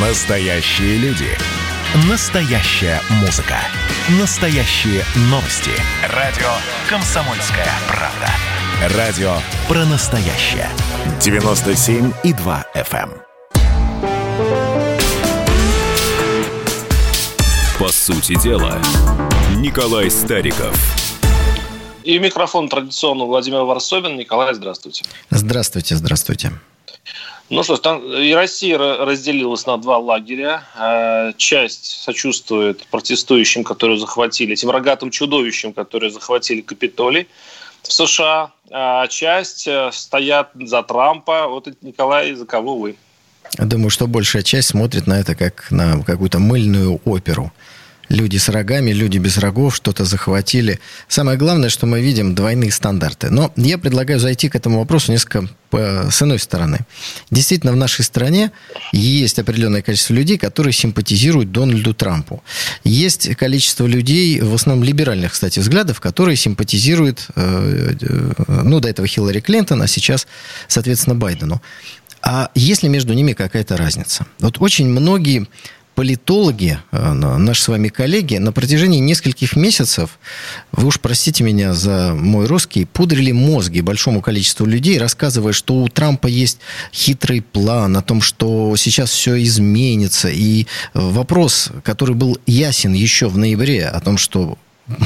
Настоящие люди. Настоящая музыка. Настоящие новости. Радио «Комсомольская правда». Радио про настоящее. 97,2 FM. эм. По сути дела, Николай Стариков. И микрофон традиционно Владимир Варсобин. Николай, здравствуйте. Здравствуйте, здравствуйте. Ну что там и Россия разделилась на два лагеря. Э, Часть сочувствует протестующим, которые захватили, этим рогатым чудовищам, которые захватили Капитолий в США, а часть э, стоят за Трампа. Вот, Николай, за кого вы? Думаю, что большая часть смотрит на это как на какую-то мыльную оперу. Люди с рогами, люди без рогов что-то захватили. Самое главное, что мы видим двойные стандарты. Но я предлагаю зайти к этому вопросу несколько по- с иной стороны. Действительно, в нашей стране есть определенное количество людей, которые симпатизируют Дональду Трампу. Есть количество людей, в основном либеральных, кстати, взглядов, которые симпатизируют, э, э, ну, до этого Хиллари Клинтон, а сейчас, соответственно, Байдену. А есть ли между ними какая-то разница? Вот очень многие политологи, э, наши с вами коллеги, на протяжении нескольких месяцев, вы уж простите меня за мой русский, пудрили мозги большому количеству людей, рассказывая, что у Трампа есть хитрый план о том, что сейчас все изменится. И вопрос, который был ясен еще в ноябре, о том, что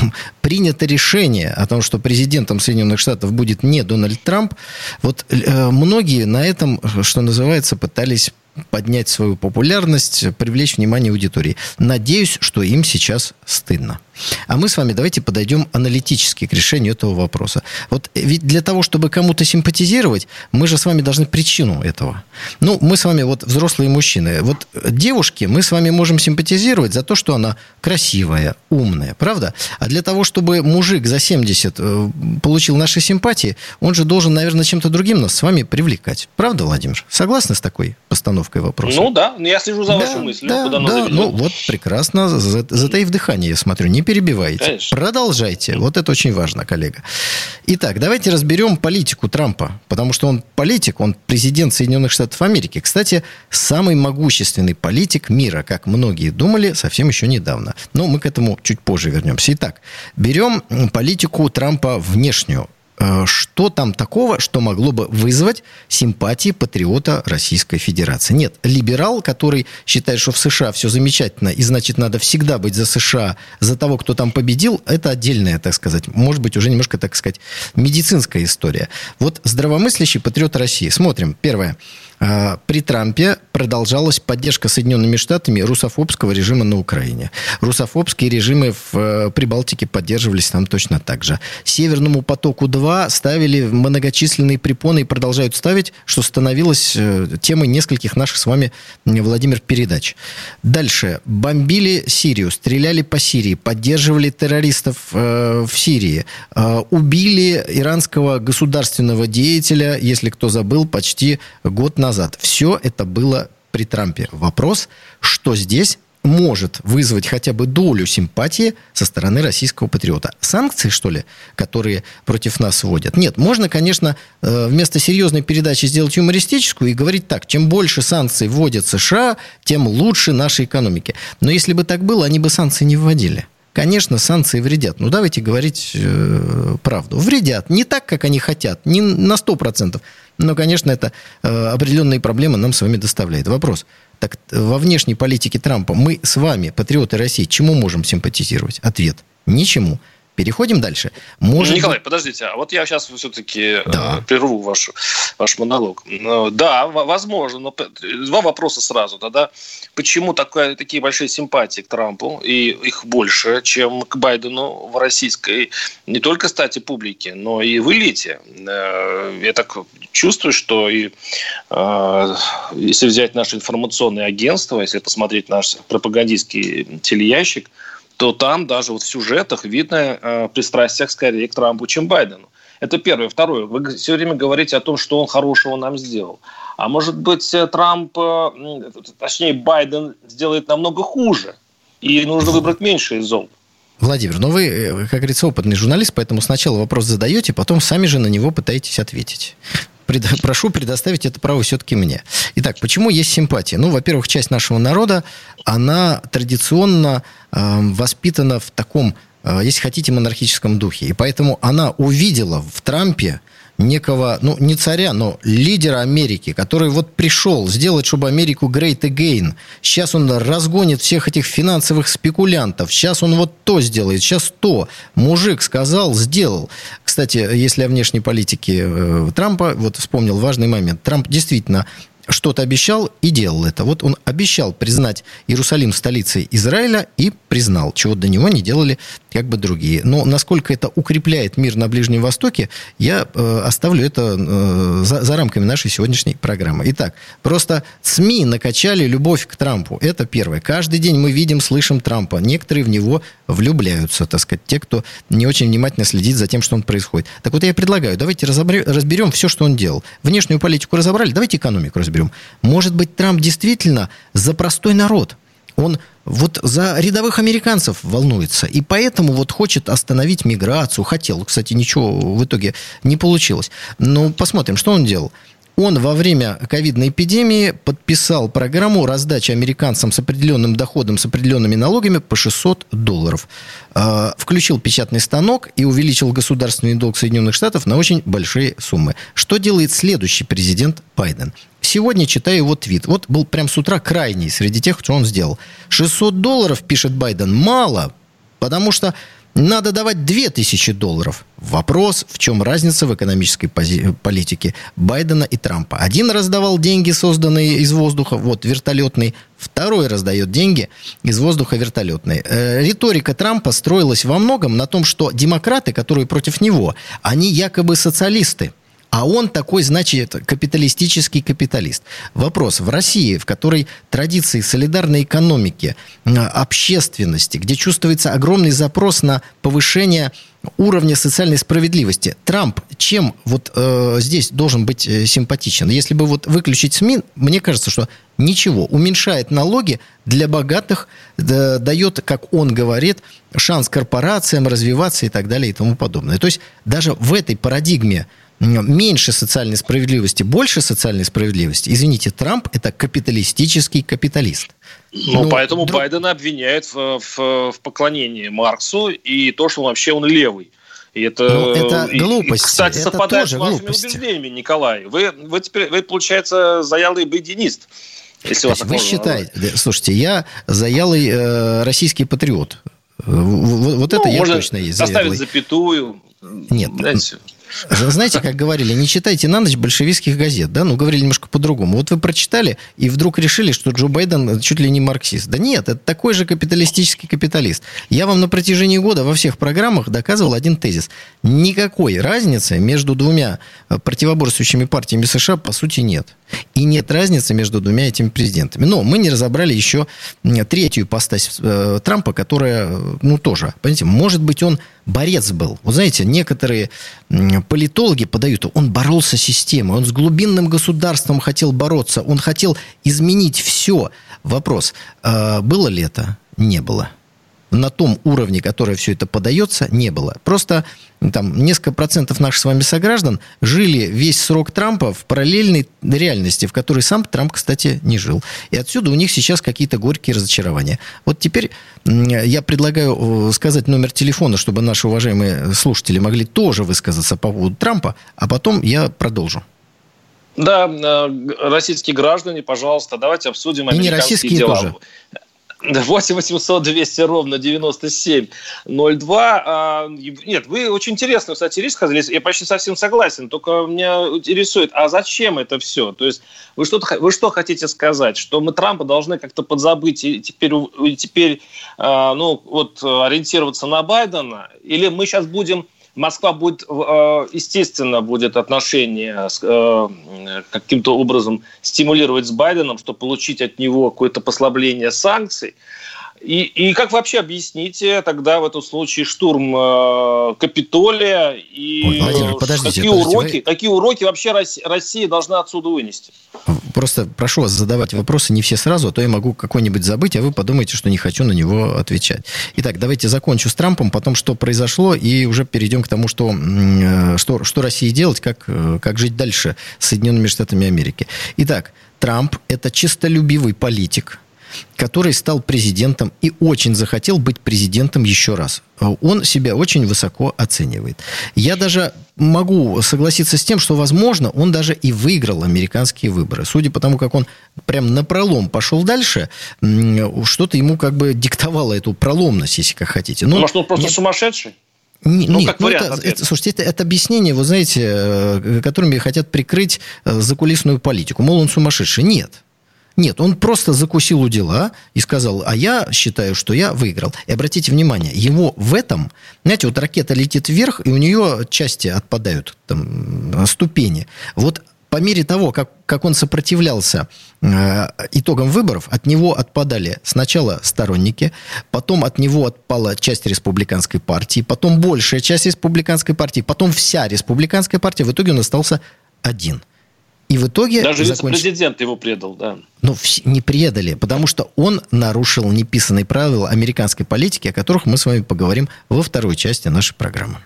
принято решение о том, что президентом Соединенных Штатов будет не Дональд Трамп, вот э, многие на этом, что называется, пытались поднять свою популярность, привлечь внимание аудитории. Надеюсь, что им сейчас стыдно. А мы с вами давайте подойдем аналитически к решению этого вопроса. Вот ведь для того, чтобы кому-то симпатизировать, мы же с вами должны причину этого. Ну, мы с вами вот взрослые мужчины. Вот девушке мы с вами можем симпатизировать за то, что она красивая, умная, правда? А для того, чтобы мужик за 70 э, получил наши симпатии, он же должен, наверное, чем-то другим нас с вами привлекать. Правда, Владимир? Согласны с такой постановкой вопроса? Ну да, я слежу за вашей мыслью. Да, куда да, ну вот прекрасно, за- затаив дыхание, я смотрю, не перебивайте. Конечно. Продолжайте, вот это очень важно, коллега. Итак, давайте разберем политику Трампа, потому что он политик, он президент Соединенных Штатов Америки. Кстати, самый могущественный политик мира, как многие думали совсем еще недавно. Но мы к этому чуть позже вернемся. Итак, берем политику Трампа внешнюю. Э, Что там такого, что могло бы вызвать симпатии патриота Российской Федерации? Нет, либерал, который считает, что в США все замечательно, и значит, надо всегда быть за США, за того, кто там победил, это отдельная, так сказать, может быть, уже немножко, так сказать, медицинская история. Вот здравомыслящий патриот России. Смотрим. Первое. А, При Трампе продолжалась поддержка Соединенными Штатами русофобского режима на Украине. Русофобские режимы в э, Прибалтике поддерживались там точно так же. Северному потоку-2 ставили многочисленные препоны и продолжают ставить, что становилось э, темой нескольких наших с вами, Владимир, передач. Дальше. Бомбили Сирию, стреляли по Сирии, поддерживали террористов э, в Сирии, убили иранского государственного деятеля, если кто забыл, почти год назад. Все это было при Трампе. Вопрос, что здесь может вызвать хотя бы долю симпатии со стороны российского патриота. Санкции, что ли, которые против нас вводят? Нет, можно, конечно, э, вместо серьезной передачи сделать юмористическую и говорить так, чем больше санкций вводят США, тем лучше нашей экономике. Но если бы так было, они бы санкции не вводили. Конечно, санкции вредят. Ну, давайте говорить э, правду. Вредят. Не так, как они хотят. Не на 100%. Но, конечно, это э, определенные проблемы нам с вами доставляет. Вопрос. Так во внешней политике Трампа мы с вами, патриоты России, чему можем симпатизировать? Ответ. Ничему. Переходим дальше. Может Николай, быть- подождите, а вот я сейчас все-таки Да. прерву вашу, ваш монолог. Ну, Да, возможно, но два вопроса сразу. Тогда почему такая, такие большие симпатии к Трампу, и их больше, чем к Байдену в российской, не только, кстати, публике, но и в элите? Э, Я так чувствую, что и э, если взять наше информационное агентство, если посмотреть наш пропагандистский телеящик, то там даже вот в сюжетах видно э, пристрастие скорее к Трампу, чем Байдену. Это первое. Второе. Вы все время говорите о том, что он хорошего нам сделал. А может быть, э, Трамп, э, м, точнее, Байден сделает намного хуже. И нужно выбрать меньше из зол. Владимир, ну вы, э, как говорится, опытный журналист, поэтому сначала вопрос задаете, потом сами же на него пытаетесь ответить. Пред, прошу предоставить это право все-таки мне. Итак, почему есть симпатия? Ну, во-первых, часть нашего народа, она традиционно э, воспитана в таком, э, если хотите, монархическом духе. И поэтому она увидела в Трампе некого, ну, не царя, но лидера Америки, который вот пришел сделать, чтобы Америку great again. Сейчас он разгонит всех этих финансовых спекулянтов. Сейчас он вот то сделает, сейчас то. Мужик сказал, сделал. Кстати, если о внешней политике э, Трампа, вот вспомнил важный момент. Трамп действительно что-то обещал и делал это. Вот он обещал признать Иерусалим столицей Израиля и признал, чего до него не делали как бы другие. Но насколько это укрепляет мир на Ближнем Востоке, я э, оставлю это э, за, за рамками нашей сегодняшней программы. Итак, просто СМИ накачали любовь к Трампу. Это первое. Каждый день мы видим, слышим Трампа. Некоторые в него влюбляются, так сказать, те, кто не очень внимательно следит за тем, что он происходит. Так вот, я предлагаю, давайте разберем все, что он делал. Внешнюю политику разобрали, давайте экономику разберем. Может быть, Трамп действительно за простой народ. Он вот за рядовых американцев волнуется. И поэтому вот хочет остановить миграцию. Хотел. Кстати, ничего в итоге не получилось. Но посмотрим, что он делал. Он во время ковидной эпидемии подписал программу раздачи американцам с определенным доходом, с определенными налогами по 600 долларов. А, включил печатный станок и увеличил государственный долг Соединенных Штатов на очень большие суммы. Что делает следующий президент Байден? Сегодня читаю его твит. Вот был прям с утра крайний среди тех, что он сделал. 600 долларов, пишет Байден, мало, потому что надо давать 2000 долларов. Вопрос, в чем разница в экономической политике Байдена и Трампа. Один раздавал деньги, созданные из воздуха, вот вертолетный, второй раздает деньги из воздуха вертолетный. Э, риторика Трампа строилась во многом на том, что демократы, которые против него, они якобы социалисты. А он такой, значит, капиталистический капиталист. Вопрос. В России, в которой традиции солидарной экономики, общественности, где чувствуется огромный запрос на повышение уровня социальной справедливости. Трамп чем вот э, здесь должен быть э, симпатичен? Если бы вот выключить СМИ, мне кажется, что ничего. Уменьшает налоги для богатых, да, дает, как он говорит, шанс корпорациям развиваться и так далее и тому подобное. То есть даже в этой парадигме меньше социальной справедливости, больше социальной справедливости. Извините, Трамп – это капиталистический капиталист. Ну, ну поэтому друг... Байдена обвиняют в, в, в поклонении Марксу и то, что он вообще он левый. И это, ну, это глупость. Кстати, это совпадает с вашими глупости. убеждениями, Николай. Вы, вы теперь, вы, получается, заялый байденист. Если вас вы считаете, слушайте, я заялый э, российский патриот. Вот, вот ну, это я точно есть. Заставить запятую. Нет. Знаете. Знаете, как говорили, не читайте на ночь большевистских газет, да? Ну, говорили немножко по-другому. Вот вы прочитали и вдруг решили, что Джо Байден чуть ли не марксист. Да нет, это такой же капиталистический капиталист. Я вам на протяжении года во всех программах доказывал один тезис. Никакой разницы между двумя противоборствующими партиями США по сути нет. И нет разницы между двумя этими президентами. Но мы не разобрали еще третью постась э, Трампа, которая, ну, тоже, понимаете, может быть, он борец был. Вы знаете, некоторые политологи подают, он боролся с системой, он с глубинным государством хотел бороться, он хотел изменить все. Вопрос, э, было ли это? Не было на том уровне, который все это подается, не было. Просто там несколько процентов наших с вами сограждан жили весь срок Трампа в параллельной реальности, в которой сам Трамп, кстати, не жил. И отсюда у них сейчас какие-то горькие разочарования. Вот теперь я предлагаю э, сказать номер телефона, чтобы наши уважаемые слушатели могли тоже высказаться по поводу Трампа, а потом я продолжу. Да, э, российские граждане, пожалуйста, давайте обсудим американские И не российские дела. тоже. 8 800 200 ровно 9702. А, нет, вы очень интересную, кстати, речь сказали. Я почти совсем согласен. Только меня интересует, а зачем это все? То есть вы что, вы что хотите сказать? Что мы Трампа должны как-то подзабыть и теперь, теперь а, ну, вот, ориентироваться на Байдена? Или мы сейчас будем Москва будет, э, естественно, будет отношения э, каким-то образом стимулировать с Байденом, чтобы получить от него какое-то послабление санкций. И, и как вообще объясните тогда в этом случае штурм э, Капитолия и Ой, Владимир, подождите, какие, подождите, уроки, вы... какие уроки вообще Россия, Россия должна отсюда вынести? Просто прошу вас задавать вопросы не все сразу, а то я могу какой-нибудь забыть, а вы подумаете, что не хочу на него отвечать. Итак, давайте закончу с Трампом, потом что произошло, и уже перейдем к тому, что, э, что, что России делать, как, э, как жить дальше с Соединенными Штатами Америки. Итак, Трамп – это чистолюбивый политик, который стал президентом и очень захотел быть президентом еще раз. Он себя очень высоко оценивает. Я даже могу согласиться с тем, что, возможно, он даже и выиграл американские выборы. Судя по тому, как он прям на пролом пошел дальше, что-то ему как бы диктовало эту проломность, если как хотите. Но, Может, он просто нет, сумасшедший? Не, ну, нет, как ну, это, это, слушайте, это, это объяснение, вы знаете, э, которыми хотят прикрыть э, закулисную политику. Мол, он сумасшедший. Нет. Нет, он просто закусил у дела и сказал, а я считаю, что я выиграл. И обратите внимание, его в этом, знаете, вот ракета летит вверх, и у нее части отпадают, там, ступени. Вот по мере того, как, как он сопротивлялся э, итогам выборов, от него отпадали сначала сторонники, потом от него отпала часть республиканской партии, потом большая часть республиканской партии, потом вся республиканская партия. В итоге он остался один – и в итоге... Даже законч... президент его предал, да. Ну, не предали, потому что он нарушил неписанные правила американской политики, о которых мы с вами поговорим во второй части нашей программы.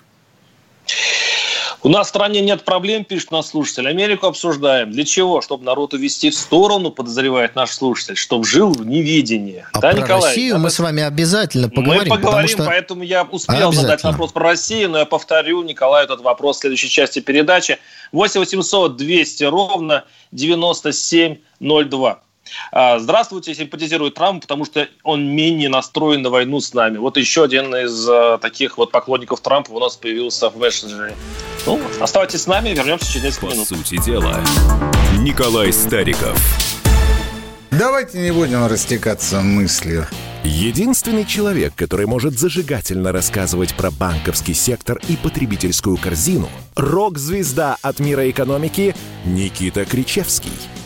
У нас в стране нет проблем, пишет наш слушатель. Америку обсуждаем. Для чего? Чтобы народ увести в сторону, подозревает наш слушатель, чтобы жил в неведении. А да, про Николай, Россию да, мы с вами обязательно поговорим. Мы поговорим, что... поэтому я успел задать вопрос про Россию, но я повторю Николаю этот вопрос в следующей части передачи. 8 800 200 ровно 9702. А, здравствуйте, симпатизирую Трампу, потому что он менее настроен на войну с нами. Вот еще один из uh, таких вот поклонников Трампа у нас появился в мессенджере. Ну, оставайтесь с нами, вернемся через несколько По минут. По сути дела, Николай Стариков. Давайте не будем растекаться мыслью. Единственный человек, который может зажигательно рассказывать про банковский сектор и потребительскую корзину – рок-звезда от мира экономики Никита Кричевский –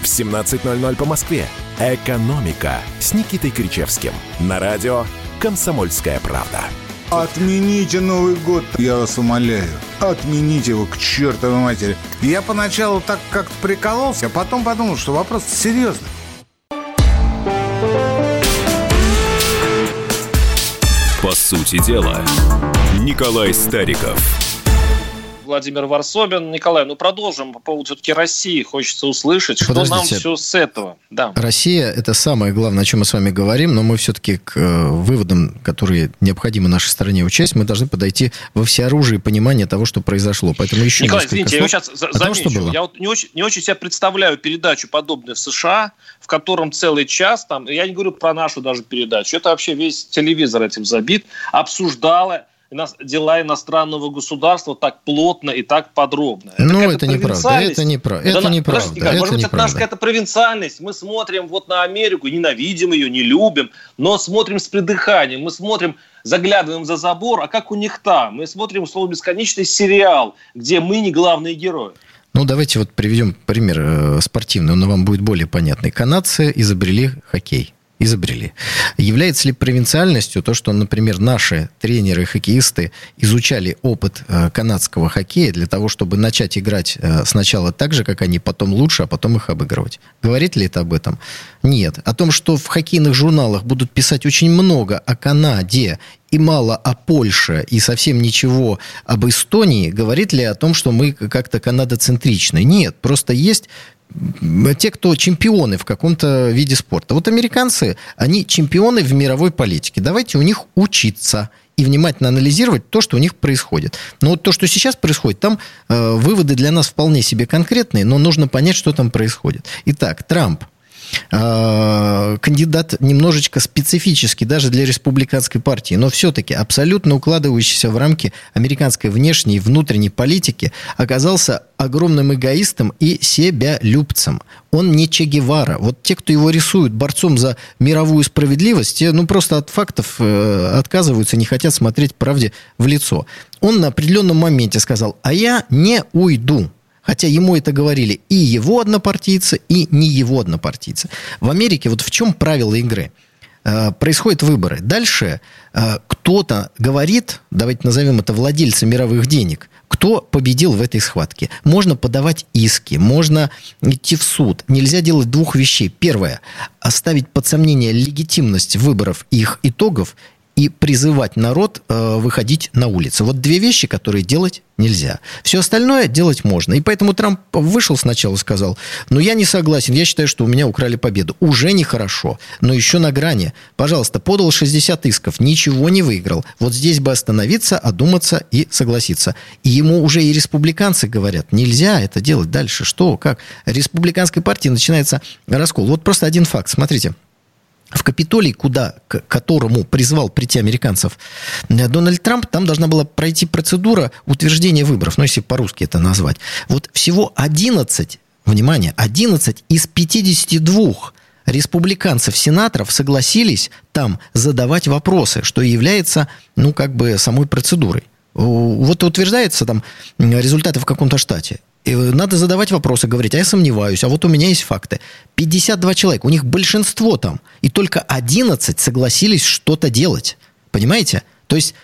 в 17.00 по Москве. «Экономика» с Никитой Кричевским. На радио «Комсомольская правда». Отмените Новый год, я вас умоляю. Отмените его к чертовой матери. Я поначалу так как-то прикололся, а потом подумал, что вопрос серьезный. По сути дела, Николай Стариков – Владимир Варсобин. Николай, ну продолжим по поводу все-таки России. Хочется услышать, что Подождите. нам все с этого. Да. Россия – это самое главное, о чем мы с вами говорим, но мы все-таки к э, выводам, которые необходимы нашей стране учесть, мы должны подойти во всеоружии понимания того, что произошло. Поэтому еще Николай, извините, слов. я сейчас замечу. Том, что было. Я вот не очень, не очень себе представляю передачу подобную в США, в котором целый час, там, я не говорю про нашу даже передачу, это вообще весь телевизор этим забит, обсуждала дела иностранного государства так плотно и так подробно. Это ну, это неправда. Это неправда. Это, это неправда. Это может быть, это наша какая-то провинциальность. Мы смотрим вот на Америку, ненавидим ее, не любим, но смотрим с придыханием. Мы смотрим, заглядываем за забор, а как у них там? Мы смотрим, условно, бесконечный сериал, где мы не главные герои. Ну, давайте вот приведем пример э, спортивный, он вам будет более понятный. Канадцы изобрели хоккей изобрели. Является ли провинциальностью то, что, например, наши тренеры и хоккеисты изучали опыт э, канадского хоккея для того, чтобы начать играть э, сначала так же, как они, потом лучше, а потом их обыгрывать? Говорит ли это об этом? Нет. О том, что в хоккейных журналах будут писать очень много о Канаде и мало о Польше и совсем ничего об Эстонии, говорит ли о том, что мы как-то канадоцентричны? Нет, просто есть те, кто чемпионы в каком-то виде спорта. Вот американцы, они чемпионы в мировой политике. Давайте у них учиться и внимательно анализировать то, что у них происходит. Но вот то, что сейчас происходит, там э, выводы для нас вполне себе конкретные, но нужно понять, что там происходит. Итак, Трамп. Э, кандидат немножечко специфический даже для республиканской партии, но все-таки абсолютно укладывающийся в рамки американской внешней и внутренней политики, оказался огромным эгоистом и себялюбцем. Он не Че Гевара. Вот те, кто его рисуют борцом за мировую справедливость, те, ну, просто от фактов э, отказываются, не хотят смотреть правде в лицо. Он на определенном моменте сказал, а я не уйду. Хотя ему это говорили и его однопартийцы, и не его однопартийцы. В Америке вот в чем правило игры? Э, происходят выборы. Дальше э, кто-то говорит, давайте назовем это владельцем мировых денег, кто победил в этой схватке. Можно подавать иски, можно идти в суд. Нельзя делать двух вещей. Первое – оставить под сомнение легитимность выборов их итогов и призывать народ э, выходить на улицы. Вот две вещи, которые делать нельзя. Все остальное делать можно. И поэтому Трамп вышел сначала и сказал, ну я не согласен, я считаю, что у меня украли победу. Уже нехорошо, но еще на грани. Пожалуйста, подал 60 исков, ничего не выиграл. Вот здесь бы остановиться, одуматься и согласиться. И ему уже и республиканцы говорят, нельзя это делать дальше. Что, как? Республиканской партии начинается раскол. Вот просто один факт, смотрите в Капитолий, куда, к которому призвал прийти американцев э, Дональд Трамп, там должна была пройти процедура утверждения выборов, ну, если по-русски это назвать. Вот всего 11, внимание, 11 из 52 республиканцев-сенаторов согласились там задавать вопросы, что является, ну, как бы самой процедурой. Вот утверждается там результаты в каком-то штате. И надо задавать вопросы, говорить, а я сомневаюсь, а вот у меня есть факты. 52 человека, у них большинство там, и только 11 согласились что-то делать. Понимаете? То есть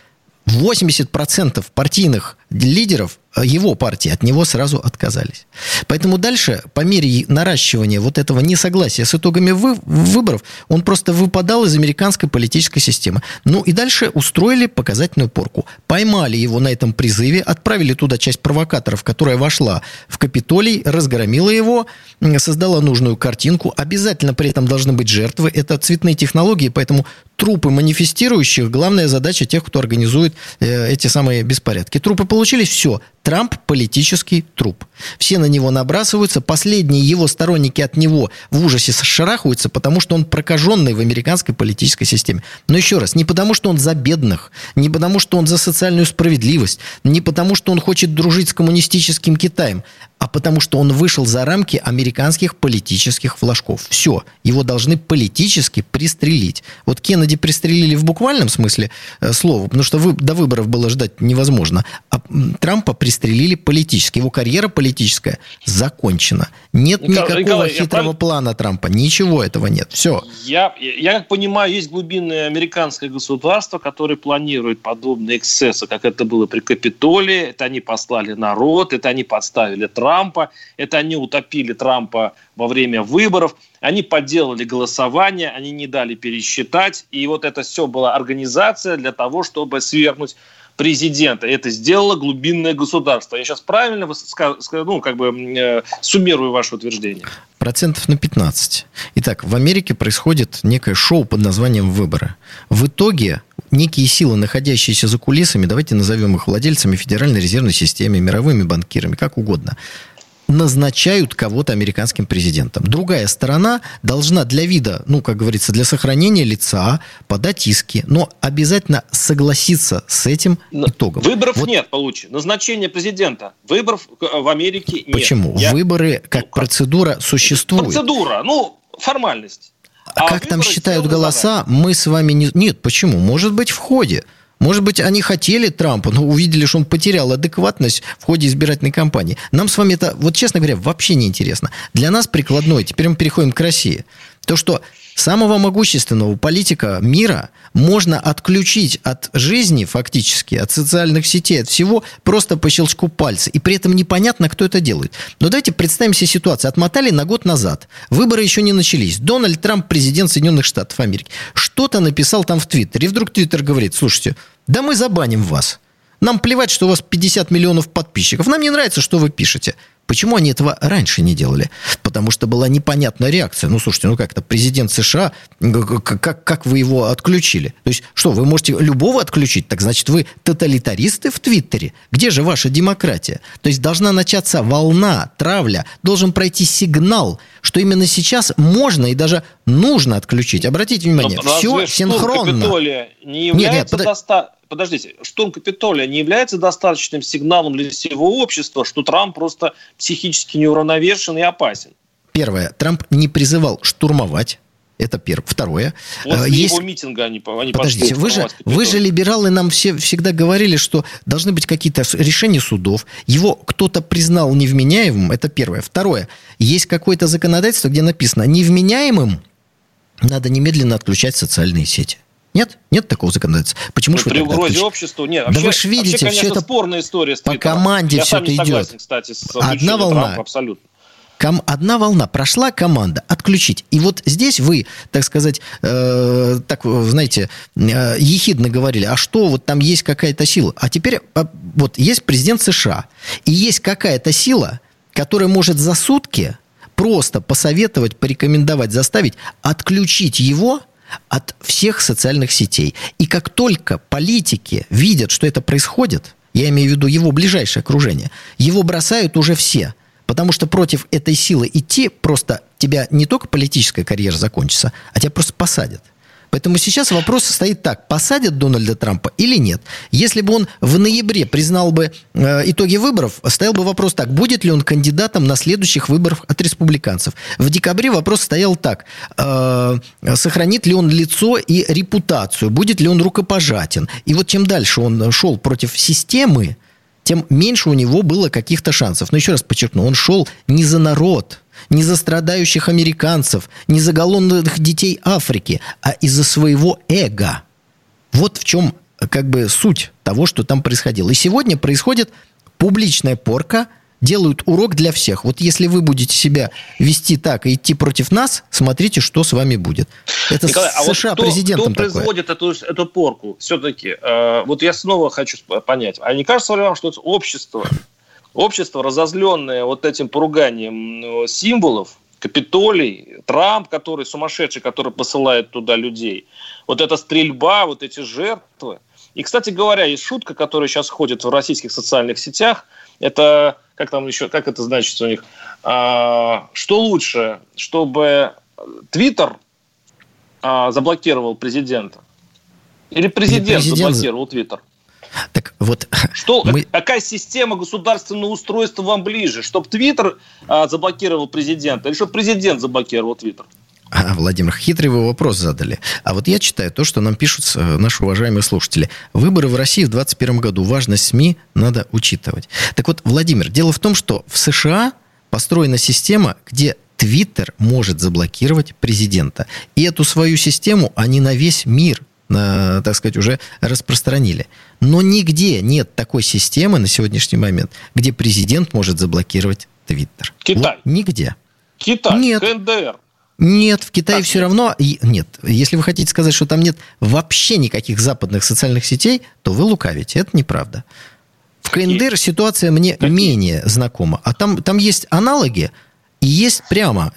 80% партийных лидеров э, его партии от него сразу отказались. Поэтому дальше, по мере наращивания вот этого несогласия с итогами вы, выборов, он просто выпадал из американской политической системы. Ну и дальше устроили показательную порку. Поймали его на этом призыве, отправили туда часть провокаторов, которая вошла в Капитолий, разгромила его, создала нужную картинку. Обязательно при этом должны быть жертвы. Это цветные технологии, поэтому трупы манифестирующих – главная задача тех, кто организует э, эти самые беспорядки. Трупы получились, все. Трамп – политический труп. Все на него набрасываются. Последние его сторонники от него в ужасе шарахаются, потому что он прокаженный в американской политической системе. Но еще раз, не потому, что он за бедных, не потому, что он за социальную справедливость, не потому, что он хочет дружить с коммунистическим Китаем, а потому что он вышел за рамки американских политических флажков. Все, его должны политически пристрелить. Вот Кеннеди пристрелили в буквальном смысле э, слова, потому что вы, до выборов было ждать невозможно. А Трампа пристрелили политически. Его карьера политическая закончена. Нет Николай, никакого Николай, хитрого прав... плана Трампа. Ничего этого нет. Все. Я, я как понимаю, есть глубинное американское государство, которое планирует подобные эксцессы, как это было при Капитолии. Это они послали народ, это они подставили Трампа, это они утопили Трампа во время выборов. Они подделали голосование, они не дали пересчитать. И вот это все была организация для того, чтобы свергнуть президента. Это сделало глубинное государство. Я сейчас правильно ну, как бы, э, суммирую ваше утверждение? Процентов на 15. Итак, в Америке происходит некое шоу под названием «Выборы». В итоге некие силы, находящиеся за кулисами, давайте назовем их владельцами Федеральной резервной системы, мировыми банкирами, как угодно – назначают кого-то американским президентом. Другая сторона должна для вида, ну, как говорится, для сохранения лица подать иски, но обязательно согласиться с этим итогом. Выборов вот. нет, получи. Назначение президента. Выборов в Америке нет. Почему? Я... Выборы как ну, процедура существует. Процедура, ну, формальность. А, а как там считают голоса, мы с вами не... Нет, почему? Может быть, в ходе. Может быть, они хотели Трампа, но увидели, что он потерял адекватность в ходе избирательной кампании. Нам с вами это, вот честно говоря, вообще не интересно. Для нас прикладной. Теперь мы переходим к России. То, что самого могущественного политика мира можно отключить от жизни фактически, от социальных сетей, от всего, просто по щелчку пальца. И при этом непонятно, кто это делает. Но давайте представим себе ситуацию. Отмотали на год назад. Выборы еще не начались. Дональд Трамп, президент Соединенных Штатов Америки. Что-то написал там в Твиттере. И вдруг Твиттер говорит, слушайте, да мы забаним вас. Нам плевать, что у вас 50 миллионов подписчиков. Нам не нравится, что вы пишете. Почему они этого раньше не делали? Потому что была непонятная реакция. Ну, слушайте, ну как это, президент США, как, как вы его отключили? То есть, что, вы можете любого отключить? Так значит, вы тоталитаристы в Твиттере? Где же ваша демократия? То есть, должна начаться волна, травля, должен пройти сигнал, что именно сейчас можно и даже нужно отключить. Обратите внимание, Но все синхронно. не является нет, нет, под... доста подождите, штурм Капитолия не является достаточным сигналом для всего общества, что Трамп просто психически неуравновешен и опасен? Первое. Трамп не призывал штурмовать. Это первое. Второе. После Есть... его митинга они, они Подождите, вы же, вы же либералы нам все всегда говорили, что должны быть какие-то решения судов. Его кто-то признал невменяемым. Это первое. Второе. Есть какое-то законодательство, где написано, невменяемым надо немедленно отключать социальные сети. Нет? Нет такого законодательства. Почему же При угрозе обществу нет. Вообще, да вы же видите, вообще, конечно, все это спорная история. По команде Я все это идет. кстати, с Одна волна. Трампа, абсолютно. Ком, одна волна прошла, команда отключить. И вот здесь вы, так сказать, э, так, знаете, э, ехидно говорили, а что, вот там есть какая-то сила. А теперь э, вот есть президент США, и есть какая-то сила, которая может за сутки просто посоветовать, порекомендовать, заставить отключить его – от всех социальных сетей. И как только политики видят, что это происходит, я имею в виду его ближайшее окружение, его бросают уже все. Потому что против этой силы идти просто тебя не только политическая карьера закончится, а тебя просто посадят. Поэтому сейчас вопрос стоит так, посадят Дональда Трампа или нет. Если бы он в ноябре признал бы э, итоги выборов, стоял бы вопрос так, будет ли он кандидатом на следующих выборах от республиканцев. В декабре вопрос стоял так, э, сохранит ли он лицо и репутацию, будет ли он рукопожатен. И вот чем дальше он шел против системы, тем меньше у него было каких-то шансов. Но еще раз подчеркну, он шел не за народ, не за страдающих американцев, не за голодных детей Африки, а из-за своего эго. Вот в чем как бы суть того, что там происходило. И сегодня происходит публичная порка – делают урок для всех. Вот если вы будете себя вести так и идти против нас, смотрите, что с вами будет. Это Николай, а США вот кто, президентом кто производит эту, эту порку все-таки? Э, вот я снова хочу понять. А не кажется ли вам, что это общество, общество, разозленное вот этим поруганием символов, Капитолий, Трамп, который сумасшедший, который посылает туда людей, вот эта стрельба, вот эти жертвы. И, кстати говоря, есть шутка, которая сейчас ходит в российских социальных сетях – это, как там еще, как это значит у них, а, что лучше, чтобы Твиттер а, заблокировал президента? Или президент, президент заблокировал Твиттер? Так вот, что, мы... какая система государственного устройства вам ближе? Чтобы Твиттер а, заблокировал президента или чтобы президент заблокировал Твиттер? А, Владимир, хитрый вы вопрос задали. А вот я читаю то, что нам пишут э, наши уважаемые слушатели. Выборы в России в 2021 году. Важность СМИ надо учитывать. Так вот, Владимир, дело в том, что в США построена система, где Твиттер может заблокировать президента. И эту свою систему они на весь мир на, так сказать, уже распространили. Но нигде нет такой системы на сегодняшний момент, где президент может заблокировать Твиттер. Китай. Вот нигде. Китай, нет. КНДР. Нет, в Китае так все нет. равно... Нет, если вы хотите сказать, что там нет вообще никаких западных социальных сетей, то вы лукавите. Это неправда. В КНДР ситуация мне Какие? менее знакома. А там, там есть аналоги, и есть прямо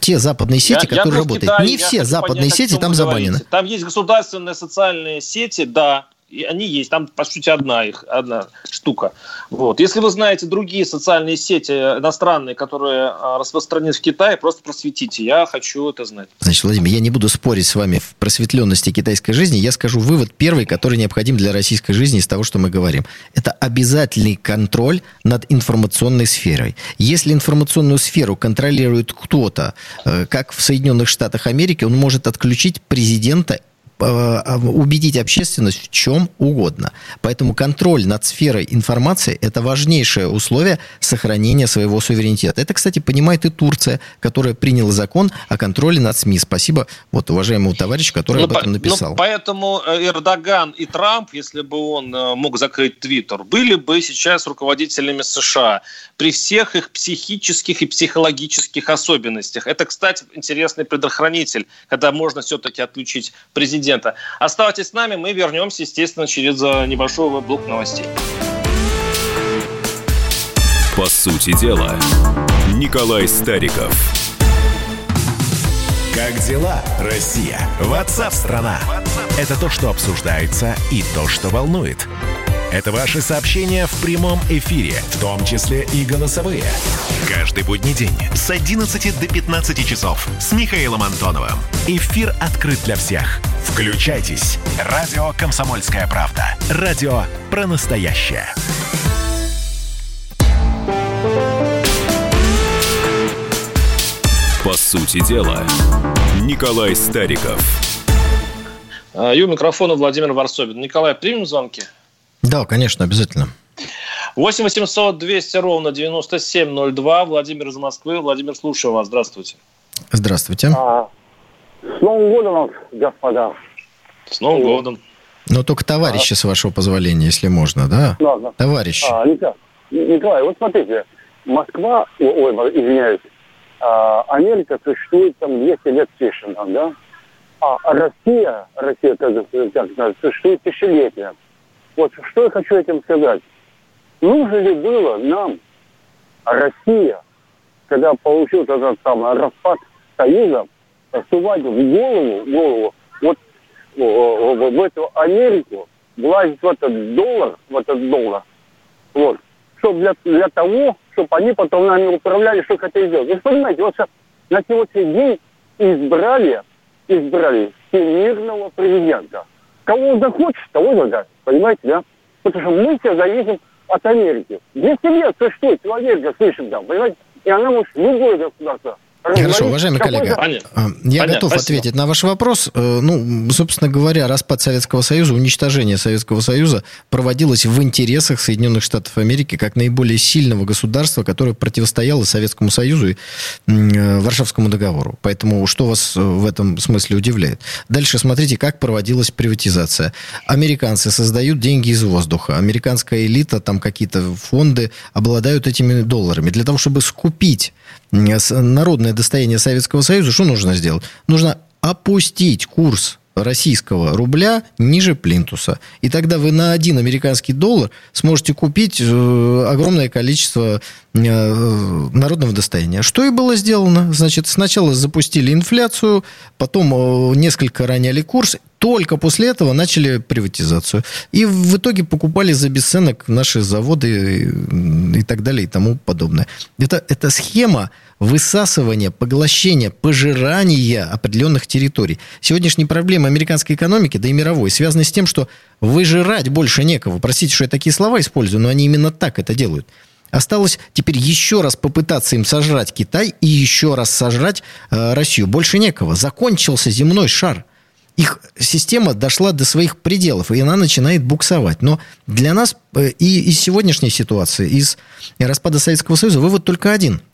те западные сети, я, которые я работают. Китае, Не все западные понять, сети там забанены. Там есть государственные социальные сети, да, и они есть. Там, по сути, одна их, одна штука. Вот. Если вы знаете другие социальные сети иностранные, которые а, распространены в Китае, просто просветите. Я хочу это знать. Значит, Владимир, я не буду спорить с вами в просветленности китайской жизни. Я скажу вывод первый, который необходим для российской жизни из того, что мы говорим. Это обязательный контроль над информационной сферой. Если информационную сферу контролирует кто-то, э, как в Соединенных Штатах Америки, он может отключить президента убедить общественность в чем угодно. Поэтому контроль над сферой информации – это важнейшее условие сохранения своего суверенитета. Это, кстати, понимает и Турция, которая приняла закон о контроле над СМИ. Спасибо вот уважаемому товарищу, который ну, об этом написал. Ну, поэтому э, Эрдоган и Трамп, если бы он э, мог закрыть Твиттер, были бы сейчас руководителями США при всех их психических и психологических особенностях. Это, кстати, интересный предохранитель, когда можно все-таки отключить президента президента. Оставайтесь с нами, мы вернемся, естественно, через э, небольшой блок новостей. По сути дела, Николай Стариков. Как дела, Россия? Ватсап-страна! Это то, что обсуждается и то, что волнует. Это ваши сообщения в прямом эфире, в том числе и голосовые. Каждый будний день с 11 до 15 часов с Михаилом Антоновым. Эфир открыт для всех. Включайтесь. Радио «Комсомольская правда». Радио про настоящее. По сути дела, Николай Стариков. А, Ю микрофона Владимир Варсобин. Николай, примем звонки? Да, конечно, обязательно. 8 800 200 ровно 9702. Владимир из Москвы. Владимир, слушаю вас. Здравствуйте. Здравствуйте. А, с Новым годом господа. С Новым годом. Но только товарищи, с вашего позволения, если можно, да? Ладно. Товарищи. А, Николай, Николай, вот смотрите, Москва, ой, извиняюсь, а, Америка существует там 200 лет с лишним, да? А Россия, Россия, как, как существует тысячелетия. Вот что я хочу этим сказать. Нужно ли было нам, Россия, когда получил этот самый распад Союза, сувать в голову, голову вот в, эту Америку, влазить в этот доллар, в этот доллар, вот, чтобы для, для того, чтобы они потом нами управляли, что хотели сделать. Вы понимаете, вот сейчас на сегодняшний день избрали, избрали всемирного президента. Кого он захочет, того задаст, понимаете, да? Потому что мы все зависим от Америки. 200 лет существует Америка, слышим там, понимаете? И она может любое государство Хорошо, уважаемый коллега. Понятно. А, Я Понятно, готов спасибо. ответить на ваш вопрос. Э, Ну, собственно говоря, распад Советского Союза, уничтожение Советского Союза проводилось в интересах Соединенных Штатов Америки как наиболее сильного государства, которое противостояло Советскому Союзу и э, Варшавскому договору. Поэтому что вас э, в этом смысле удивляет? Дальше смотрите, как проводилась приватизация. Американцы создают деньги из воздуха. Американская элита, там какие-то фонды обладают этими долларами. Для того, чтобы скупить народное достояние Советского Союза, что нужно сделать? Нужно опустить курс российского рубля ниже плинтуса. И тогда вы на один американский доллар сможете купить э, огромное количество э, народного достояния. Что и было сделано. Значит, сначала запустили инфляцию, потом э, несколько роняли курс, только после этого начали приватизацию. И в итоге покупали за бесценок наши заводы и, и так далее и тому подобное. Это, это схема высасывания, поглощения, пожирания определенных территорий. Сегодняшние проблемы американской экономики, да и мировой, связаны с тем, что выжирать больше некого. Простите, что я такие слова использую, но они именно так это делают. Осталось теперь еще раз попытаться им сожрать Китай и еще раз сожрать э, Россию. Больше некого. Закончился земной шар. Их система дошла до своих пределов, и она начинает буксовать. Но для нас э, и из сегодняшней ситуации, из распада Советского Союза, вывод только один –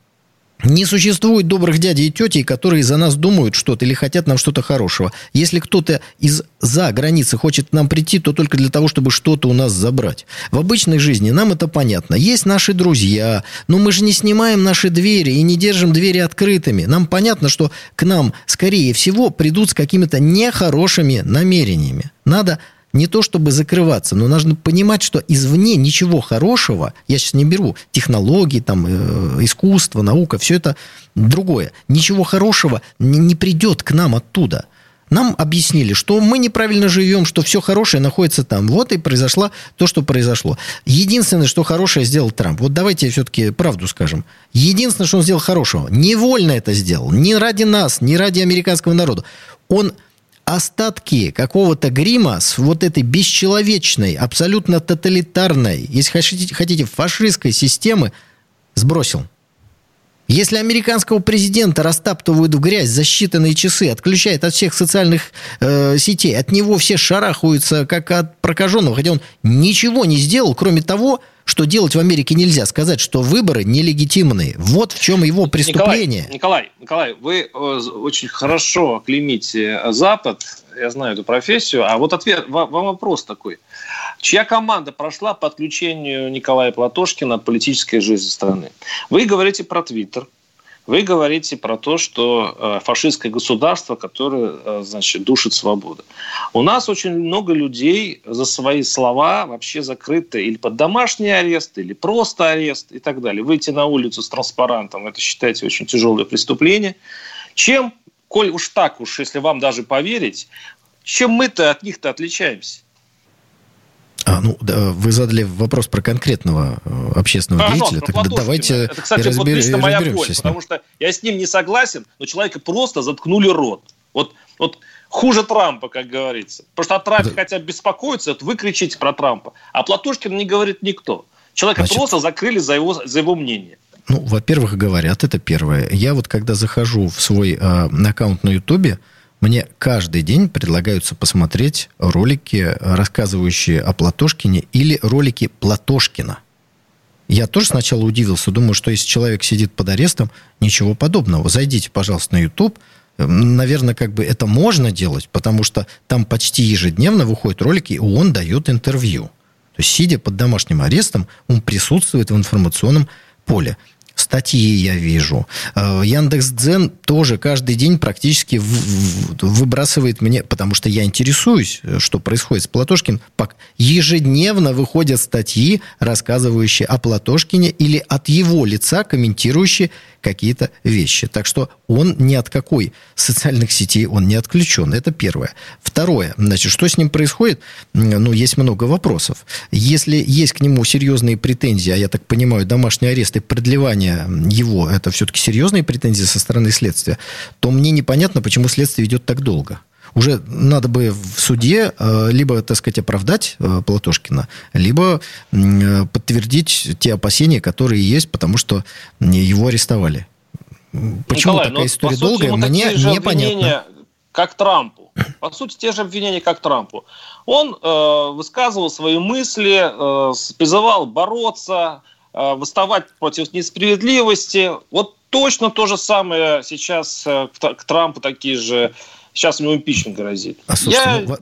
не существует добрых дядей и тетей, которые за нас думают что-то или хотят нам что-то хорошего. Если кто-то из-за границы хочет нам прийти, то только для того, чтобы что-то у нас забрать. В обычной жизни нам это понятно. Есть наши друзья, но мы же не снимаем наши двери и не держим двери открытыми. Нам понятно, что к нам, скорее всего, придут с какими-то нехорошими намерениями. Надо не то чтобы закрываться, но нужно понимать, что извне ничего хорошего, я сейчас не беру технологии, там, э, искусство, наука, все это другое. Ничего хорошего не, не придет к нам оттуда. Нам объяснили, что мы неправильно живем, что все хорошее находится там. Вот и произошло то, что произошло. Единственное, что хорошее сделал Трамп. Вот давайте все-таки правду скажем. Единственное, что он сделал хорошего. Невольно это сделал. Не ради нас, не ради американского народа. Он остатки какого-то грима с вот этой бесчеловечной, абсолютно тоталитарной, если хотите, фашистской системы сбросил. Если американского президента растаптывают в грязь за считанные часы, отключают от всех социальных э, сетей, от него все шарахаются, как от прокаженного, хотя он ничего не сделал, кроме того, что делать в Америке нельзя, сказать, что выборы нелегитимные. Вот в чем его преступление. Николай, Николай, Николай, вы э, очень хорошо клеймите Запад, я знаю эту профессию, а вот ответ, вам вопрос такой. Чья команда прошла по отключению Николая Платошкина от политической жизни страны? Вы говорите про Твиттер, вы говорите про то, что э, фашистское государство, которое, э, значит, душит свободу. У нас очень много людей за свои слова вообще закрыты или под домашний арест, или просто арест и так далее. Выйти на улицу с транспарантом, это считайте очень тяжелое преступление. Чем, коль уж так уж, если вам даже поверить, чем мы-то от них-то отличаемся? А, ну, да, вы задали вопрос про конкретного э, общественного а, деятеля. Так давайте Это, кстати, разбер... вот лично моя боль, потому что я с ним не согласен, но человека просто заткнули рот. Вот, вот хуже Трампа, как говорится. Потому что о Трампе да. хотя бы беспокоиться, вот вы кричите про Трампа, а Платошкин не говорит никто. Человека Значит, просто закрыли за его, за его мнение. Ну, во-первых, говорят, это первое. Я вот когда захожу в свой э, аккаунт на Ютубе, мне каждый день предлагаются посмотреть ролики, рассказывающие о Платошкине или ролики Платошкина. Я тоже сначала удивился, думаю, что если человек сидит под арестом, ничего подобного. Зайдите, пожалуйста, на YouTube. Наверное, как бы это можно делать, потому что там почти ежедневно выходят ролики, и он дает интервью. То есть, сидя под домашним арестом, он присутствует в информационном поле статьи я вижу. Э, Яндекс Дзен тоже каждый день практически выбрасывает мне, потому что я интересуюсь, э, что происходит с Платошкин. Ежедневно выходят статьи, рассказывающие о Платошкине или от его лица комментирующие какие-то вещи. Так что он ни от какой социальных сетей, он не отключен. Это первое. Второе. Значит, что с ним происходит? Ну, есть много вопросов. Если есть к нему серьезные претензии, а я так понимаю, домашний арест и продлевание его, это все-таки серьезные претензии со стороны следствия, то мне непонятно, почему следствие идет так долго уже надо бы в суде э, либо, так сказать, оправдать э, Платошкина, либо подтвердить те опасения, которые есть, потому что его арестовали. Почему Николай, такая история долгая, мне непонятно. Как Трампу. По сути, те же обвинения, как Трампу. Он э, высказывал свои мысли, э, призывал бороться, э, выставать против несправедливости. Вот точно то же самое сейчас э, к, к Трампу такие же Сейчас ему импичмент грозит. А, слушайте, я ну,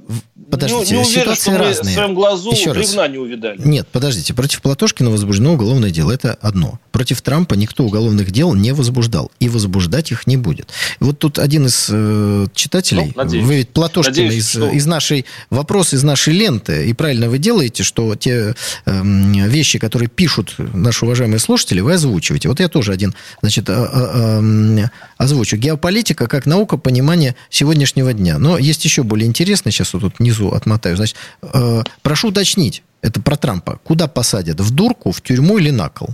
подождите, не, не уверен, что мы разные. в своем глазу Еще бревна раз. не увидали. Нет, подождите. Против Платошкина возбуждено уголовное дело. Это одно. Против Трампа никто уголовных дел не возбуждал. И возбуждать их не будет. И вот тут один из э, читателей, ну, надеюсь. вы ведь Платошкина надеюсь, из, что... из нашей, вопрос из нашей ленты, и правильно вы делаете, что те э, вещи, которые пишут наши уважаемые слушатели, вы озвучиваете. Вот я тоже один, значит, э, э, э, озвучу. Геополитика как наука понимания сегодня сегодняшнего дня. Но есть еще более интересное, сейчас вот тут внизу отмотаю. Значит, э, прошу уточнить, это про Трампа. Куда посадят? В дурку, в тюрьму или на кол?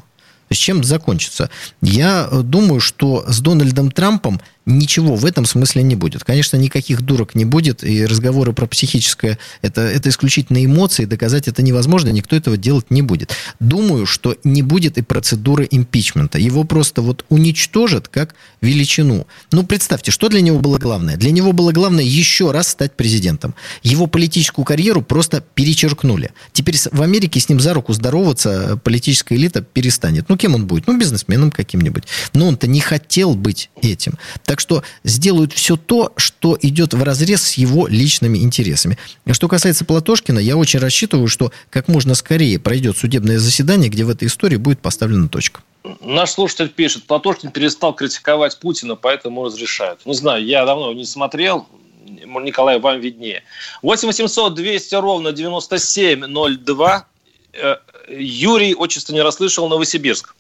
С чем закончится? Я э, думаю, что с Дональдом Трампом ничего в этом смысле не будет. Конечно, никаких дурок не будет, и разговоры про психическое это, это исключительно эмоции, доказать это невозможно, никто этого делать не будет. Думаю, что не будет и процедуры импичмента. Его просто вот уничтожат как величину. Ну, представьте, что для него было главное? Для него было главное еще раз стать президентом. Его политическую карьеру просто перечеркнули. Теперь в Америке с ним за руку здороваться политическая элита перестанет. Ну, кем он будет? Ну, бизнесменом каким-нибудь. Но он-то не хотел быть этим. Так что сделают все то, что идет в разрез с его личными интересами. Что касается Платошкина, я очень рассчитываю, что как можно скорее пройдет судебное заседание, где в этой истории будет поставлена точка. Наш слушатель пишет, Платошкин перестал критиковать Путина, поэтому разрешают. Не знаю, я давно не смотрел, Николай, вам виднее. 8 800 200 ровно 9702. Э, Юрий, отчество не расслышал, Новосибирск.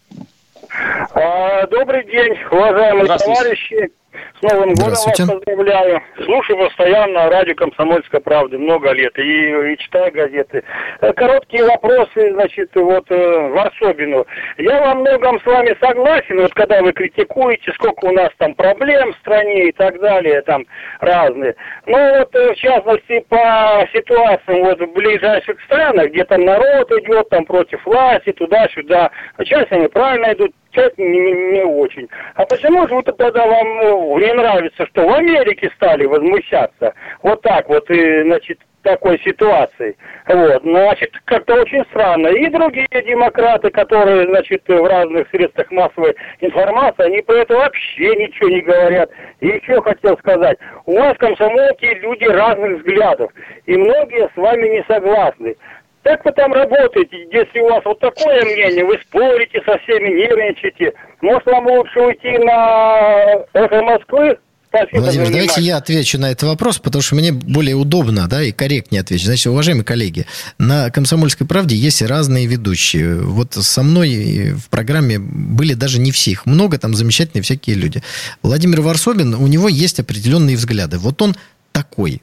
А, добрый день, уважаемые товарищи. С Новым годом вас поздравляю. Слушаю постоянно радио «Комсомольская правда» много лет и, и читаю газеты. Э, короткие вопросы, значит, вот э, Варсобину. Я во многом с вами согласен, вот когда вы критикуете, сколько у нас там проблем в стране и так далее, там разные. Но вот э, в частности по ситуациям вот в ближайших странах, где там народ идет там против власти, туда-сюда, часть они правильно идут, часть не, не, не очень. А почему же вот тогда вам ну, не нравится, что в Америке стали возмущаться вот так вот, и, значит, такой ситуации. Вот, значит, как-то очень странно. И другие демократы, которые, значит, в разных средствах массовой информации, они про это вообще ничего не говорят. И еще хотел сказать, у вас комсомолки люди разных взглядов, и многие с вами не согласны. Как вы там работаете, если у вас вот такое мнение, вы спорите со всеми, нервничаете? Может, вам лучше уйти на эхо Москвы? Спасибо Владимир, давайте я отвечу на этот вопрос, потому что мне более удобно да, и корректнее отвечать. Значит, уважаемые коллеги, на «Комсомольской правде» есть разные ведущие. Вот со мной в программе были даже не все, их много, там замечательные всякие люди. Владимир Варсобин, у него есть определенные взгляды. Вот он такой.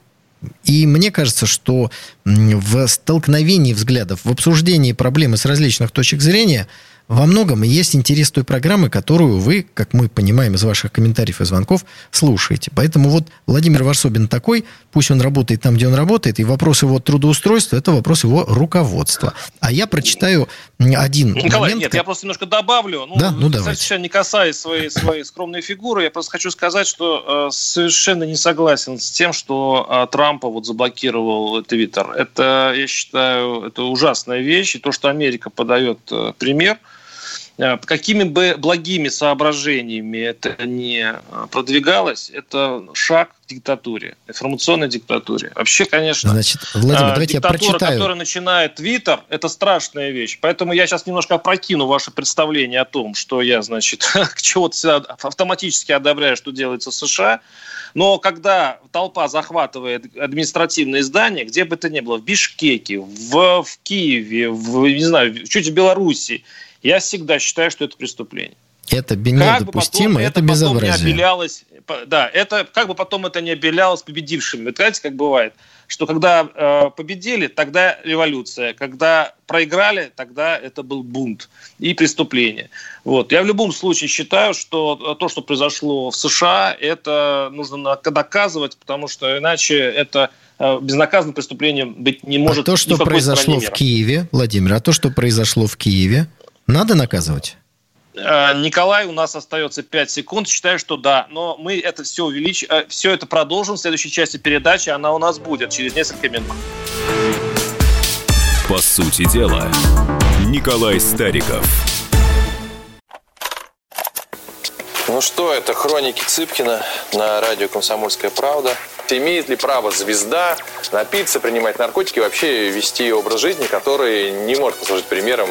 И мне кажется, что в столкновении взглядов, в обсуждении проблемы с различных точек зрения – во многом есть интерес той программы, которую вы, как мы понимаем из ваших комментариев и звонков, слушаете. Поэтому вот Владимир Варсобин такой, пусть он работает там, где он работает, и вопрос его трудоустройства – это вопрос его руководства. А я прочитаю один Николай, момент. нет, я просто немножко добавлю. Ну, да? ну давайте. Совершенно не касаясь своей, своей скромной фигуры, я просто хочу сказать, что э, совершенно не согласен с тем, что э, Трампа вот заблокировал Твиттер. Это, я считаю, это ужасная вещь. И то, что Америка подает э, пример – какими бы благими соображениями это не э, продвигалось, это шаг к диктатуре, информационной диктатуре. Вообще, конечно, Значит, Владимир, э, давайте диктатура, я прочитаю. которая начинает Твиттер, это страшная вещь. Поэтому я сейчас немножко опрокину ваше представление о том, что я, значит, к чего-то автоматически одобряю, что делается в США. Но когда толпа захватывает административные здания, где бы то ни было, в Бишкеке, в, в Киеве, в, не знаю, чуть в Беларуси, я всегда считаю, что это преступление. Это недопустимо, как бы это, это безобразие. Не обелялось, да, это как бы потом это не обелялось победившими. Вы знаете, как бывает, что когда э, победили, тогда революция, когда проиграли, тогда это был бунт и преступление. Вот. Я в любом случае считаю, что то, что произошло в США, это нужно доказывать, потому что иначе это э, безнаказанным преступлением быть не может. А то, что произошло в Киеве, Владимир, а то, что произошло в Киеве, надо наказывать? Э, Николай, у нас остается 5 секунд. Считаю, что да. Но мы это все увеличим, э, все это продолжим в следующей части передачи. Она у нас будет через несколько минут. По сути дела, Николай Стариков. Ну что, это хроники Цыпкина на радио «Комсомольская правда». Имеет ли право звезда напиться, принимать наркотики и вообще вести образ жизни, который не может послужить примером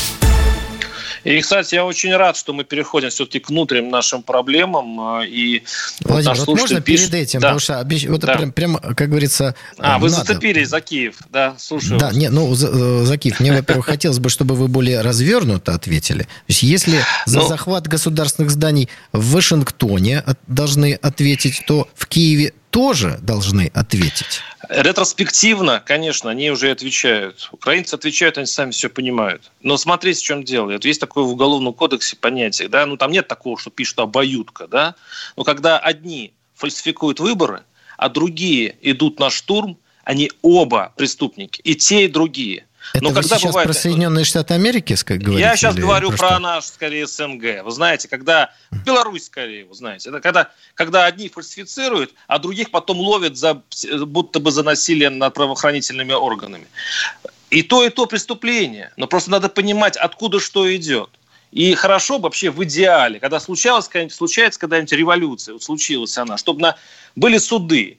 и, кстати, я очень рад, что мы переходим все-таки к внутренним нашим проблемам. А, и Владимир, вот можно пишет... перед этим, да. потому что обещ... вот да. прям, прям, как говорится... А, вы надо. зацепились за Киев, да, слушаю Да, вас. не, ну, за, э, за Киев. Мне, во-первых, хотелось бы, чтобы вы более развернуто ответили. То есть, если за ну... захват государственных зданий в Вашингтоне должны ответить, то в Киеве тоже должны ответить. Ретроспективно, конечно, они уже отвечают. Украинцы отвечают, они сами все понимают. Но смотрите, в чем дело. Есть такое в Уголовном кодексе понятие, да, ну там нет такого, что пишут обоюдка, да, но когда одни фальсификуют выборы, а другие идут на штурм, они оба преступники, и те, и другие. Это Но вы когда сейчас бывает... про Соединенные Штаты Америки, как говорите? Я сейчас говорю про, про наш, скорее, СНГ. Вы знаете, когда... Беларусь, скорее, вы знаете. Это когда, когда одни фальсифицируют, а других потом ловят за, будто бы за насилие над правоохранительными органами. И то, и то преступление. Но просто надо понимать, откуда что идет. И хорошо вообще в идеале, когда случалась, случается когда-нибудь революция, вот случилась она, чтобы на, были суды,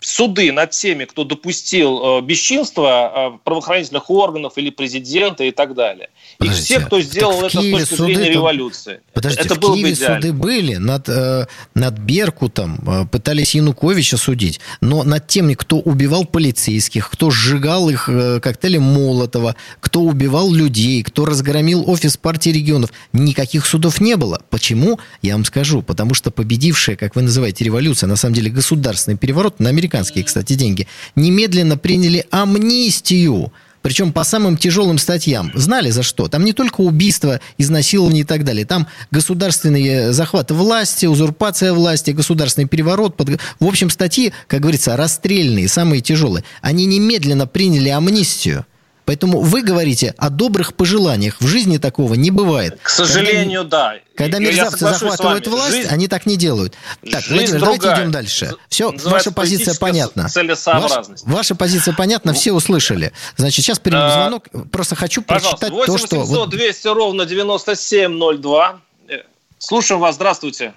суды над теми, кто допустил э, бесчинство э, правоохранительных органов или президента и так далее. Подождите, и все, кто сделал это с точки зрения это... революции. Подождите, это в было Киеве бы суды были над, э, над Беркутом, э, пытались Януковича судить, но над теми, кто убивал полицейских, кто сжигал их э, коктейлем Молотова, кто убивал людей, кто разгромил офис партии регионов, никаких судов не было. Почему? Я вам скажу. Потому что победившая, как вы называете, революция, на самом деле государственный переворот, на американские, кстати, деньги, немедленно приняли амнистию причем по самым тяжелым статьям. Знали за что? Там не только убийство, изнасилование и так далее. Там государственные захваты власти, узурпация власти, государственный переворот. Под... В общем, статьи, как говорится, расстрельные, самые тяжелые. Они немедленно приняли амнистию. Поэтому вы говорите о добрых пожеланиях. В жизни такого не бывает. К сожалению, когда, да. Когда мерзавцы захватывают власть, жизнь, они так не делают. Так, Владимир, другая. давайте идем дальше. Все, ваша позиция понятна. Ваша, ваша позиция понятна, все услышали. Значит, сейчас примем а, звонок. Просто хочу прочитать 8 то, что... 800 200 ровно 9702. Э, слушаем вас, здравствуйте.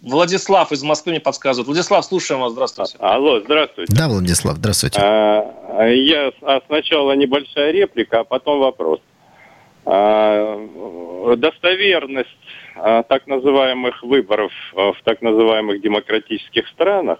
Владислав из Москвы мне подсказывает. Владислав, слушаем вас. Здравствуйте. Алло, здравствуйте. Да, Владислав, здравствуйте. А, я а сначала небольшая реплика, а потом вопрос. А, достоверность а, так называемых выборов а, в так называемых демократических странах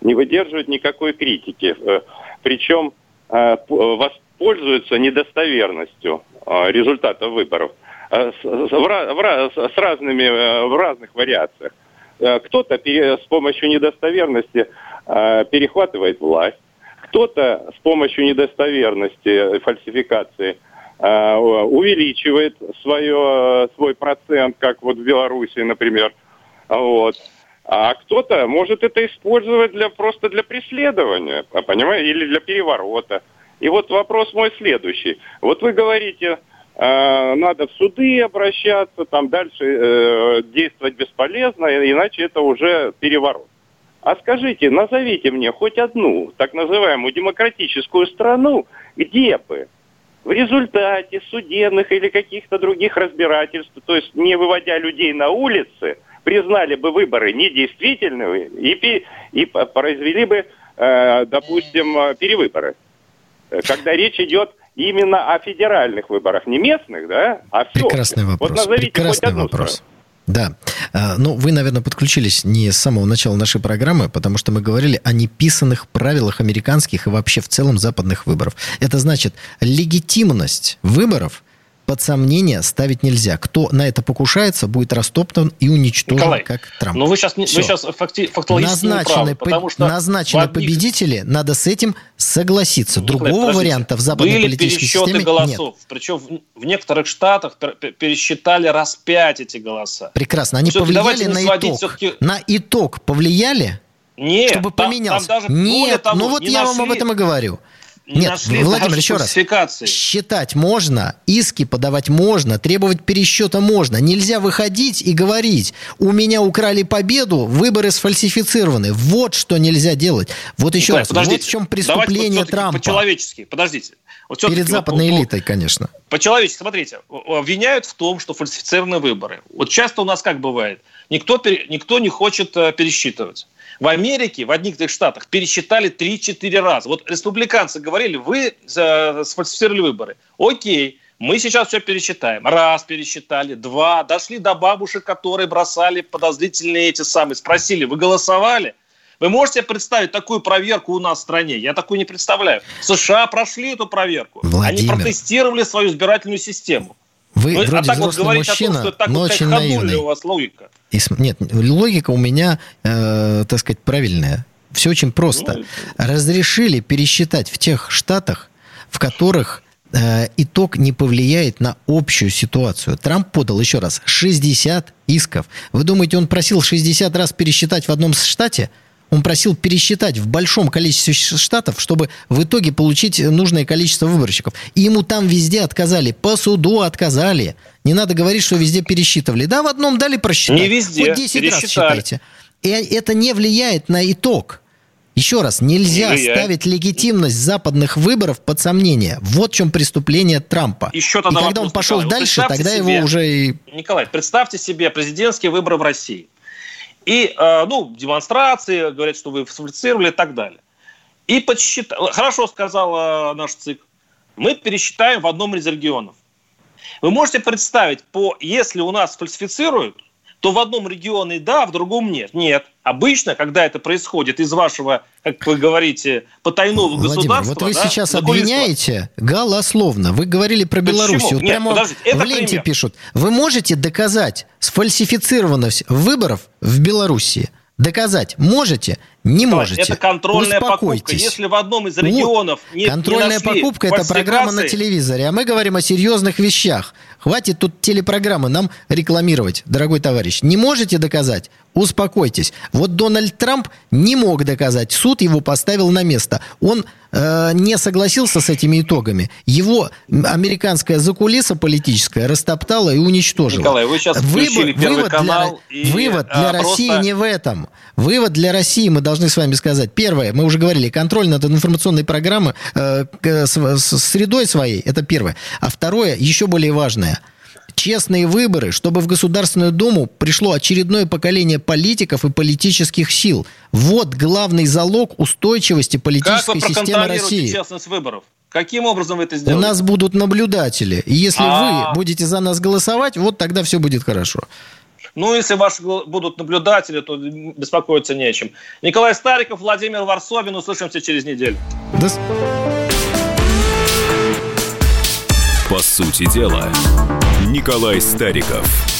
не выдерживает никакой критики. Э, Причем а, воспользуются недостоверностью а, результатов выборов с, в, в, с разными, э, в разных вариациях. Э, кто-то с помощью недостоверности э, перехватывает власть, кто-то с помощью недостоверности, фальсификации увеличивает свое, свой процент, как вот в Беларуси, например. Вот. А кто-то может это использовать для, просто для преследования, понимаете, или для переворота. И вот вопрос мой следующий. Вот вы говорите, Э, надо в суды обращаться, там дальше э, действовать бесполезно, иначе это уже переворот. А скажите, назовите мне хоть одну так называемую демократическую страну, где бы в результате судебных или каких-то других разбирательств, то есть не выводя людей на улицы, признали бы выборы недействительными и, и произвели бы, э, допустим, перевыборы. Когда речь идет именно о федеральных выборах, не местных, да, а все. Прекрасный вопрос. Вот назовите Прекрасный хоть одну вопрос. Страну. Да. А, ну, вы, наверное, подключились не с самого начала нашей программы, потому что мы говорили о неписанных правилах американских и вообще в целом западных выборов. Это значит, легитимность выборов – под сомнение ставить нельзя. Кто на это покушается, будет растоптан и уничтожен, Николай, как Трамп. Но ну вы сейчас, вы сейчас факти, фактологически назначены, не правы, что назначены одних... победители, надо с этим согласиться. Николай, Другого варианта в западной Были политической системе голосов. Нет. Причем в, в некоторых штатах пересчитали раз пять эти голоса. Прекрасно. Они повлияли на итог. На итог повлияли? Нет, чтобы там, поменялся. Там даже Нет, ну вот я нашли. вам об этом и говорю. Нет, Владимир, еще раз. Считать можно, иски подавать можно, требовать пересчета можно. Нельзя выходить и говорить, у меня украли победу, выборы сфальсифицированы. Вот что нельзя делать. Вот еще Николай, раз, подождите. вот в чем преступление Трампа. По-человечески, подождите. Вот Перед западной вот, элитой, конечно. По-человечески, смотрите, обвиняют в том, что фальсифицированы выборы. Вот часто у нас как бывает, никто, никто не хочет э, пересчитывать. В Америке, в одних из штатах пересчитали 3-4 раза. Вот республиканцы говорили, вы сфальсифицировали выборы. Окей, мы сейчас все пересчитаем. Раз пересчитали, два, дошли до бабушек, которые бросали подозрительные эти самые, спросили, вы голосовали? Вы можете представить такую проверку у нас в стране? Я такую не представляю. США прошли эту проверку. Владимир. Они протестировали свою избирательную систему. Вы ну, вроде а так взрослый вот мужчина, том, что так но вот очень наивный. у вас логика. И, нет, логика у меня, э, так сказать, правильная. Все очень просто. Ну, Разрешили пересчитать в тех штатах, в которых э, итог не повлияет на общую ситуацию. Трамп подал, еще раз, 60 исков. Вы думаете, он просил 60 раз пересчитать в одном штате? Он просил пересчитать в большом количестве штатов, чтобы в итоге получить нужное количество выборщиков. И ему там везде отказали. По суду отказали. Не надо говорить, что везде пересчитывали. Да, в одном дали просчитать. Не везде. Хоть 10 раз считайте. И это не влияет на итог. Еще раз, нельзя не ставить легитимность западных выборов под сомнение. Вот в чем преступление Трампа. Еще тогда и когда вопрос, он пошел Николай, дальше, тогда себе, его уже и... Николай, представьте себе президентские выборы в России. И, э, ну, демонстрации, говорят, что вы фальсифицировали и так далее. И подсчитал, хорошо сказал наш ЦИК, мы пересчитаем в одном из регионов. Вы можете представить, по, если у нас фальсифицируют, то в одном регионе да, в другом нет. Нет. Обычно, когда это происходит из вашего, как вы говорите, потайного Владимир, государства... вот вы да, сейчас обвиняете голословно. Вы говорили про Беларусь. Вот Нет, прямо в ленте пример. пишут. Вы можете доказать сфальсифицированность выборов в Беларуси? Доказать можете? Не можете. Это контрольная покупка. Если в одном из регионов вот. не Контрольная не покупка – это программа на телевизоре. А мы говорим о серьезных вещах. Хватит тут телепрограммы нам рекламировать, дорогой товарищ. Не можете доказать? Успокойтесь. Вот Дональд Трамп не мог доказать. Суд его поставил на место. Он э, не согласился с этими итогами. Его американская закулиса политическая растоптала и уничтожила. Николай, вы сейчас включили Выбор, вывод канал. Для, и, вывод для а, России просто... не в этом. Вывод для России мы должны с вами сказать. Первое, мы уже говорили, контроль над информационной программой э, с, с средой своей. Это первое. А второе, еще более важное – честные выборы, чтобы в Государственную Думу пришло очередное поколение политиков и политических сил. Вот главный залог устойчивости политической как вы системы России. честность выборов? Каким образом вы это сделаете? У нас будут наблюдатели. И если А-а-а. вы будете за нас голосовать, вот тогда все будет хорошо. Ну, если ваши будут наблюдатели, то беспокоиться не о чем. Николай Стариков, Владимир Варсобин. Услышимся через неделю. До... По сути дела, Николай Стариков –